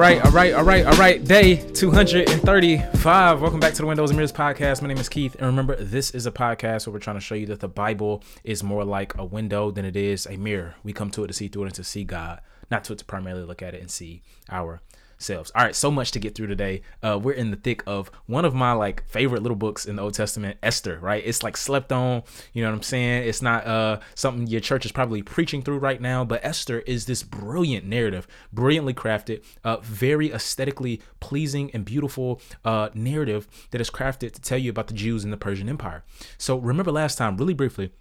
right, all right, all right, all right. Day 235. Welcome back to the Windows and Mirrors podcast. My name is Keith. And remember, this is a podcast where we're trying to show you that the Bible is more like a window than it is a mirror. We come to it to see through it and to see God, not to it to primarily look at it and see our selves. All right, so much to get through today. Uh, we're in the thick of one of my like favorite little books in the Old Testament, Esther. Right? It's like slept on. You know what I'm saying? It's not uh something your church is probably preaching through right now, but Esther is this brilliant narrative, brilliantly crafted, uh, very aesthetically pleasing and beautiful uh narrative that is crafted to tell you about the Jews in the Persian Empire. So remember last time, really briefly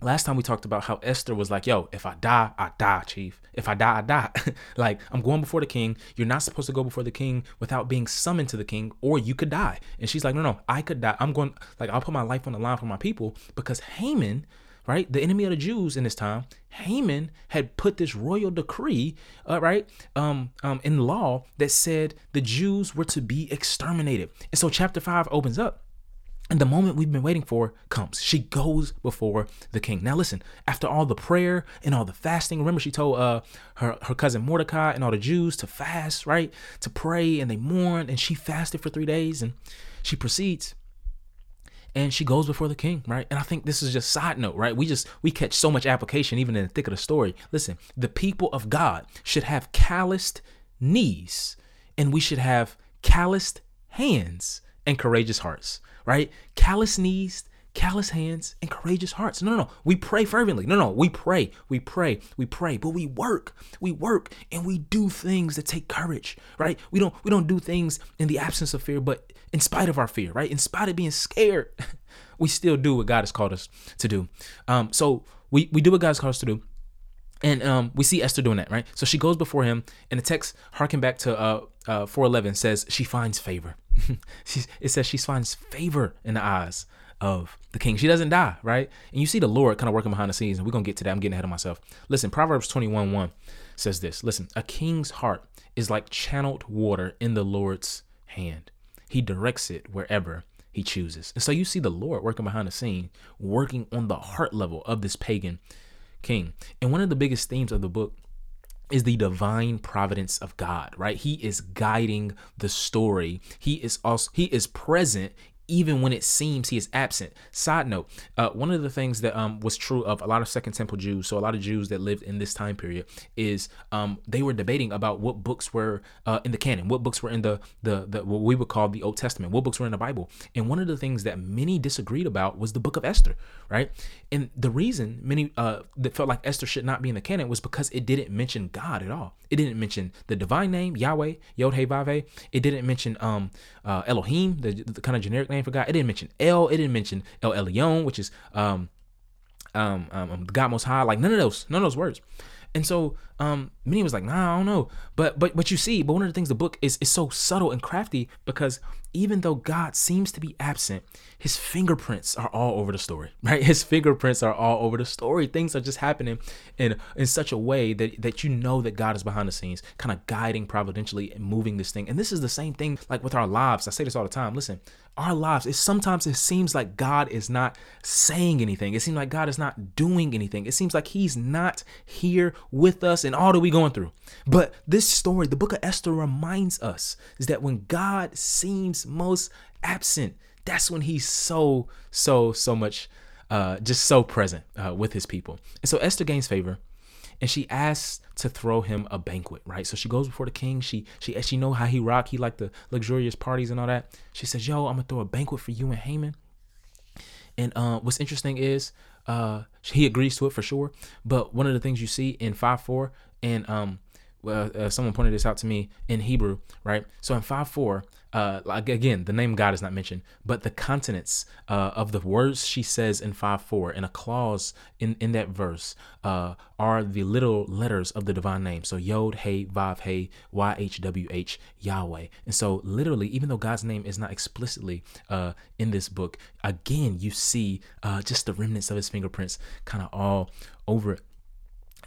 last time we talked about how Esther was like, yo, if I die, I die, chief. If I die, I die. like, I'm going before the king. You're not supposed to go before the king without being summoned to the king, or you could die. And she's like, no, no, I could die. I'm going, like, I'll put my life on the line for my people because Haman, right, the enemy of the Jews in this time, Haman had put this royal decree, uh, right, um, um, in law that said the Jews were to be exterminated. And so chapter five opens up and the moment we've been waiting for comes. She goes before the king. Now listen, after all the prayer and all the fasting, remember she told uh her, her cousin Mordecai and all the Jews to fast, right? To pray and they mourned and she fasted for three days and she proceeds and she goes before the king, right? And I think this is just side note, right? We just we catch so much application even in the thick of the story. Listen, the people of God should have calloused knees and we should have calloused hands and courageous hearts right? Callous knees, callous hands, and courageous hearts. No, no, no. We pray fervently. No, no. We pray. We pray. We pray. But we work. We work and we do things that take courage, right? We don't we don't do things in the absence of fear, but in spite of our fear, right? In spite of being scared, we still do what God has called us to do. Um, so we we do what God's called us to do. And um, we see Esther doing that, right? So she goes before him, and the text, harken back to uh, uh, 411, says she finds favor. it says she finds favor in the eyes of the king. She doesn't die, right? And you see the Lord kind of working behind the scenes, and we're to get to that. I'm getting ahead of myself. Listen, Proverbs 21 1 says this Listen, a king's heart is like channeled water in the Lord's hand, he directs it wherever he chooses. And so you see the Lord working behind the scene, working on the heart level of this pagan king. And one of the biggest themes of the book is the divine providence of God, right? He is guiding the story. He is also he is present even when it seems he is absent. Side note, uh, one of the things that um, was true of a lot of Second Temple Jews, so a lot of Jews that lived in this time period, is um, they were debating about what books were uh, in the canon, what books were in the, the the what we would call the Old Testament, what books were in the Bible. And one of the things that many disagreed about was the Book of Esther, right? And the reason many uh, that felt like Esther should not be in the canon was because it didn't mention God at all. It didn't mention the divine name Yahweh, Yod Hey Vav Hey. It didn't mention um, uh, Elohim, the, the kind of generic name for God. It didn't mention El. It didn't mention El Elyon, which is um, um, um, um God Most High. Like none of those, none of those words. And so um, many was like, nah, I don't know. But but but you see, but one of the things the book is is so subtle and crafty because even though God seems to be absent, his fingerprints are all over the story, right? His fingerprints are all over the story. Things are just happening in in such a way that that you know that God is behind the scenes, kind of guiding providentially and moving this thing. And this is the same thing like with our lives. I say this all the time. Listen, our lives, it sometimes it seems like God is not saying anything. It seems like God is not doing anything. It seems like he's not here with us and all that we going through. But this story, the book of Esther reminds us is that when God seems most absent, that's when he's so, so, so much, uh, just so present uh, with his people. And so Esther gains favor and she asks to throw him a banquet, right? So she goes before the king. She she she know how he rock. He like the luxurious parties and all that. She says, "Yo, I'm gonna throw a banquet for you and Haman." And uh, what's interesting is uh, he agrees to it for sure. But one of the things you see in five four and um, uh, someone pointed this out to me in Hebrew, right? So in five four, uh, like again, the name God is not mentioned, but the consonants uh, of the words she says in five four in a clause in in that verse uh, are the little letters of the divine name. So Yod, Hey, Vav, Hey, Y H W H, Yahweh. And so literally, even though God's name is not explicitly uh, in this book, again you see uh, just the remnants of His fingerprints kind of all over it.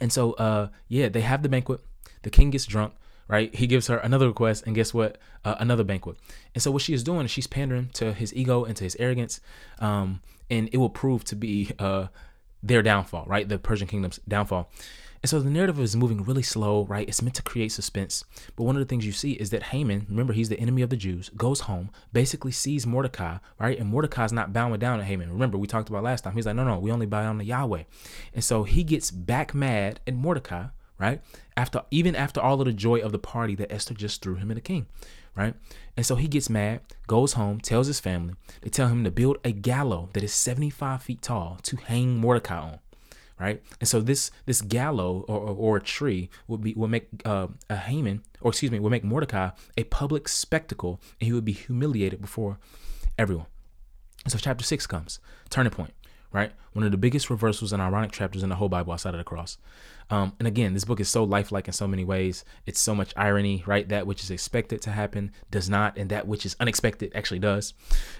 And so, uh, yeah, they have the banquet. The king gets drunk, right? He gives her another request, and guess what? Uh, another banquet. And so, what she is doing is she's pandering to his ego and to his arrogance, um, and it will prove to be uh, their downfall, right? The Persian kingdom's downfall. And so the narrative is moving really slow, right? It's meant to create suspense. But one of the things you see is that Haman, remember, he's the enemy of the Jews, goes home, basically sees Mordecai, right? And Mordecai's not bowing down to Haman. Remember, we talked about last time. He's like, no, no, we only bow down to Yahweh. And so he gets back mad at Mordecai, right? After even after all of the joy of the party that Esther just threw him in the king, right? And so he gets mad, goes home, tells his family. They tell him to build a gallows that is 75 feet tall to hang Mordecai on right? And so this this gallows or, or, or, a tree would be would make uh, a Haman, or excuse me, would make Mordecai a public spectacle, and he would be humiliated before everyone. And so chapter six comes, turning point, right? One of the biggest reversals and ironic chapters in the whole Bible outside of the cross. Um, and again, this book is so lifelike in so many ways. It's so much irony, right? That which is expected to happen does not, and that which is unexpected actually does.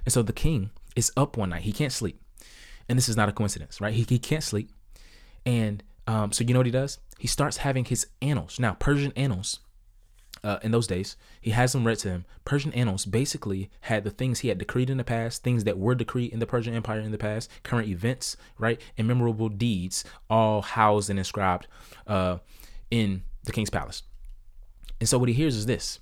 And so the king is up one night. He can't sleep. And this is not a coincidence, right? He, he can't sleep. And um, so you know what he does? He starts having his annals. Now, Persian annals, uh, in those days, he has them read to him. Persian annals basically had the things he had decreed in the past, things that were decreed in the Persian Empire in the past, current events, right, and memorable deeds, all housed and inscribed uh, in the king's palace. And so what he hears is this.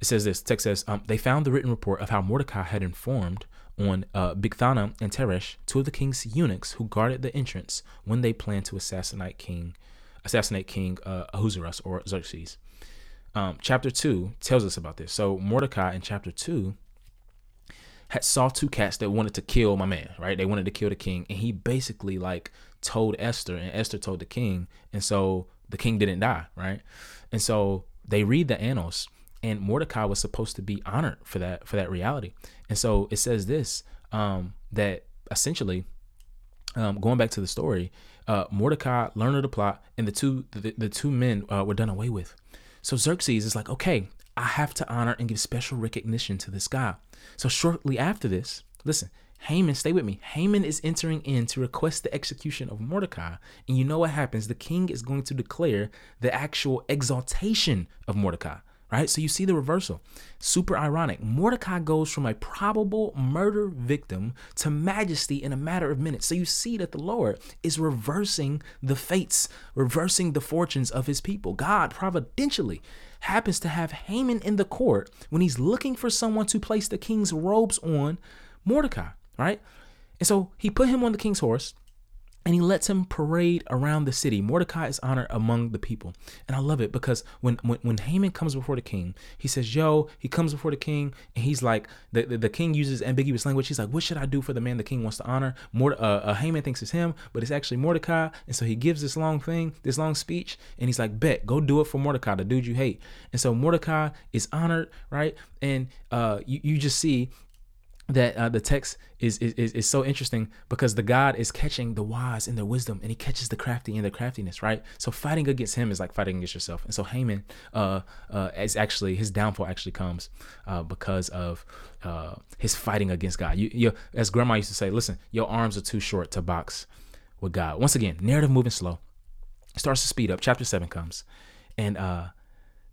It says this. Text says, um, they found the written report of how Mordecai had informed on uh, Bigthana and Teresh, two of the king's eunuchs who guarded the entrance when they planned to assassinate King, assassinate King uh, Ahasuerus or Xerxes. Um, chapter two tells us about this. So Mordecai in chapter two had saw two cats that wanted to kill my man, right? They wanted to kill the king, and he basically like told Esther, and Esther told the king, and so the king didn't die, right? And so they read the annals and Mordecai was supposed to be honored for that for that reality. And so it says this um, that essentially, um, going back to the story, uh, Mordecai learned of the plot, and the two the, the two men uh, were done away with. So Xerxes is like, okay, I have to honor and give special recognition to this guy. So shortly after this, listen, Haman, stay with me. Haman is entering in to request the execution of Mordecai. And you know what happens? The king is going to declare the actual exaltation of Mordecai right? So you see the reversal. Super ironic. Mordecai goes from a probable murder victim to majesty in a matter of minutes. So you see that the Lord is reversing the fates, reversing the fortunes of his people. God providentially happens to have Haman in the court when he's looking for someone to place the king's robes on Mordecai, right? And so he put him on the king's horse and he lets him parade around the city. Mordecai is honored among the people. And I love it because when, when, when Haman comes before the king, he says, Yo, he comes before the king, and he's like, the, the, the king uses ambiguous language. He's like, What should I do for the man the king wants to honor? Mord- uh, uh, Haman thinks it's him, but it's actually Mordecai. And so he gives this long thing, this long speech, and he's like, Bet, go do it for Mordecai, the dude you hate. And so Mordecai is honored, right? And uh, you, you just see that uh, the text is, is is so interesting because the God is catching the wise in their wisdom and he catches the crafty in their craftiness, right? So fighting against him is like fighting against yourself. And so Haman uh, uh, is actually his downfall actually comes uh, because of uh, his fighting against God. You, you, as grandma used to say, listen, your arms are too short to box with God. Once again, narrative moving slow, starts to speed up. Chapter seven comes, and uh,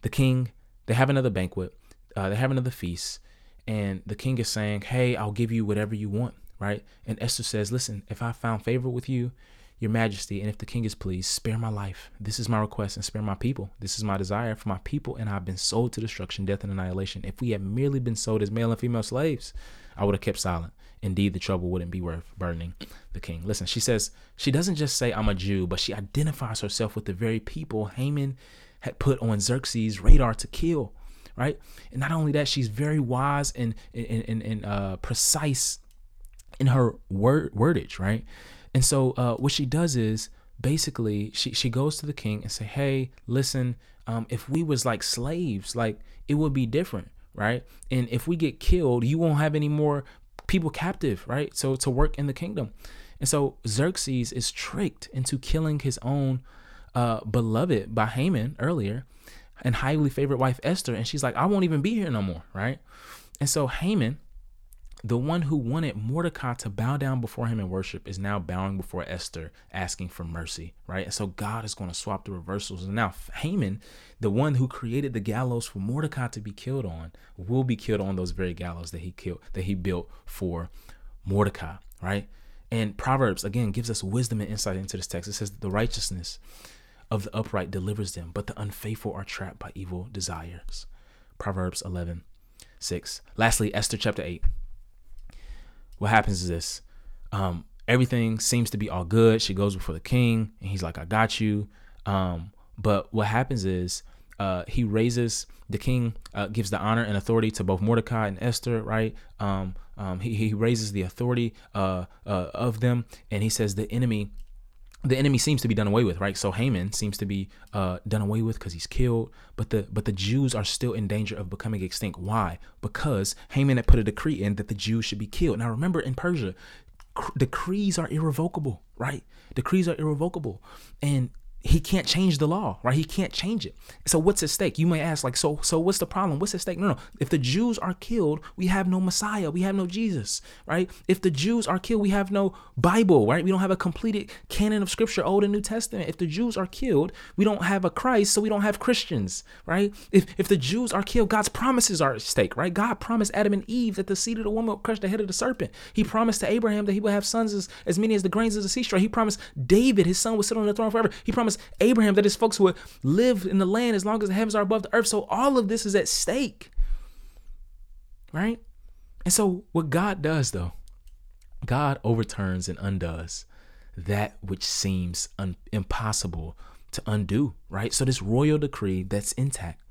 the king they have another banquet, they have another feast and the king is saying, Hey, I'll give you whatever you want, right? And Esther says, Listen, if I found favor with you, your majesty, and if the king is pleased, spare my life. This is my request, and spare my people. This is my desire for my people, and I've been sold to destruction, death, and annihilation. If we had merely been sold as male and female slaves, I would have kept silent. Indeed, the trouble wouldn't be worth burdening the king. Listen, she says, she doesn't just say, I'm a Jew, but she identifies herself with the very people Haman had put on Xerxes' radar to kill right? And not only that, she's very wise and and, and, and uh, precise in her word wordage, right? And so uh, what she does is basically she she goes to the king and say, "Hey, listen, um, if we was like slaves, like it would be different, right? And if we get killed, you won't have any more people captive, right? So to work in the kingdom." And so Xerxes is tricked into killing his own uh, beloved by Haman earlier and highly favorite wife Esther, and she's like, I won't even be here no more, right? And so Haman, the one who wanted Mordecai to bow down before him in worship, is now bowing before Esther, asking for mercy, right? And so God is going to swap the reversals. And now Haman, the one who created the gallows for Mordecai to be killed on, will be killed on those very gallows that he killed, that he built for Mordecai, right? And Proverbs again gives us wisdom and insight into this text. It says the righteousness of the upright delivers them, but the unfaithful are trapped by evil desires. Proverbs 11, 6. Lastly, Esther chapter 8. What happens is this um, everything seems to be all good. She goes before the king, and he's like, I got you. Um, but what happens is uh, he raises the king uh, gives the honor and authority to both Mordecai and Esther, right? Um, um, he, he raises the authority uh, uh of them, and he says the enemy the enemy seems to be done away with, right? So Haman seems to be uh, done away with because he's killed, but the but the Jews are still in danger of becoming extinct. Why? Because Haman had put a decree in that the Jews should be killed. Now remember, in Persia, cr- decrees are irrevocable, right? Decrees are irrevocable, and he can't change the law, right? He can't change it. So what's at stake? You may ask, like, so so what's the problem? What's at stake? No, no. If the Jews are killed, we have no Messiah. We have no Jesus, right? If the Jews are killed, we have no Bible, right? We don't have a completed canon of scripture, Old and New Testament. If the Jews are killed, we don't have a Christ, so we don't have Christians, right? If if the Jews are killed, God's promises are at stake, right? God promised Adam and Eve that the seed of the woman would crush the head of the serpent. He promised to Abraham that he would have sons as, as many as the grains of the seashore. He promised David, his son, would sit on the throne forever. He promised Abraham that his folks would live in the land as long as the heavens are above the earth. So all of this is at stake. Right? And so what God does though, God overturns and undoes that which seems un- impossible to undo, right? So this royal decree that's intact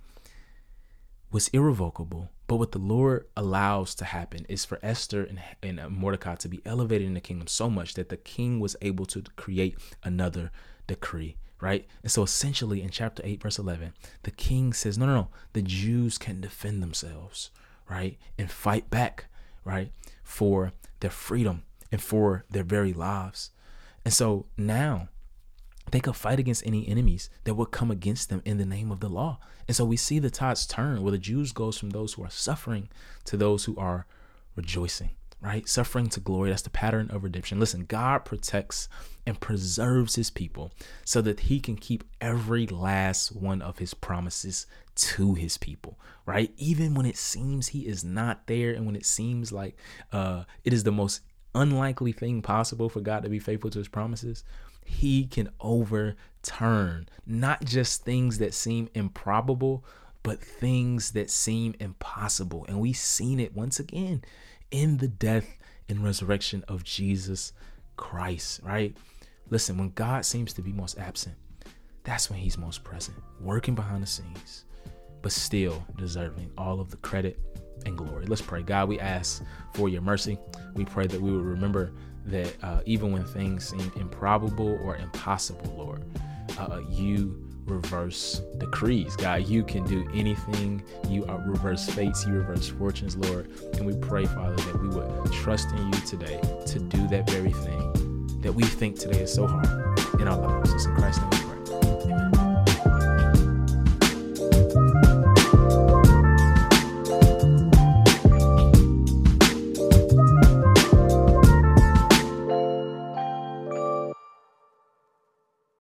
was irrevocable. But what the Lord allows to happen is for Esther and, and Mordecai to be elevated in the kingdom so much that the king was able to create another decree right? And so essentially in chapter 8, verse 11, the king says, no, no, no, the Jews can defend themselves, right? And fight back, right? For their freedom and for their very lives. And so now they could fight against any enemies that would come against them in the name of the law. And so we see the tides turn where the Jews goes from those who are suffering to those who are rejoicing right? Suffering to glory. That's the pattern of redemption. Listen, God protects and preserves his people so that he can keep every last one of his promises to his people, right? Even when it seems he is not there and when it seems like uh, it is the most unlikely thing possible for God to be faithful to his promises, he can overturn not just things that seem improbable, but things that seem impossible. And we've seen it once again in the death and resurrection of Jesus Christ, right? Listen, when God seems to be most absent, that's when he's most present, working behind the scenes, but still deserving all of the credit and glory. Let's pray. God, we ask for your mercy. We pray that we will remember that uh, even when things seem improbable or impossible, Lord, uh, you reverse decrees. God, you can do anything. You reverse fates, you reverse fortunes, Lord. And we pray, Father, that we would trust in you today to do that very thing that we think today is so hard in our lives. It's in Christ's name.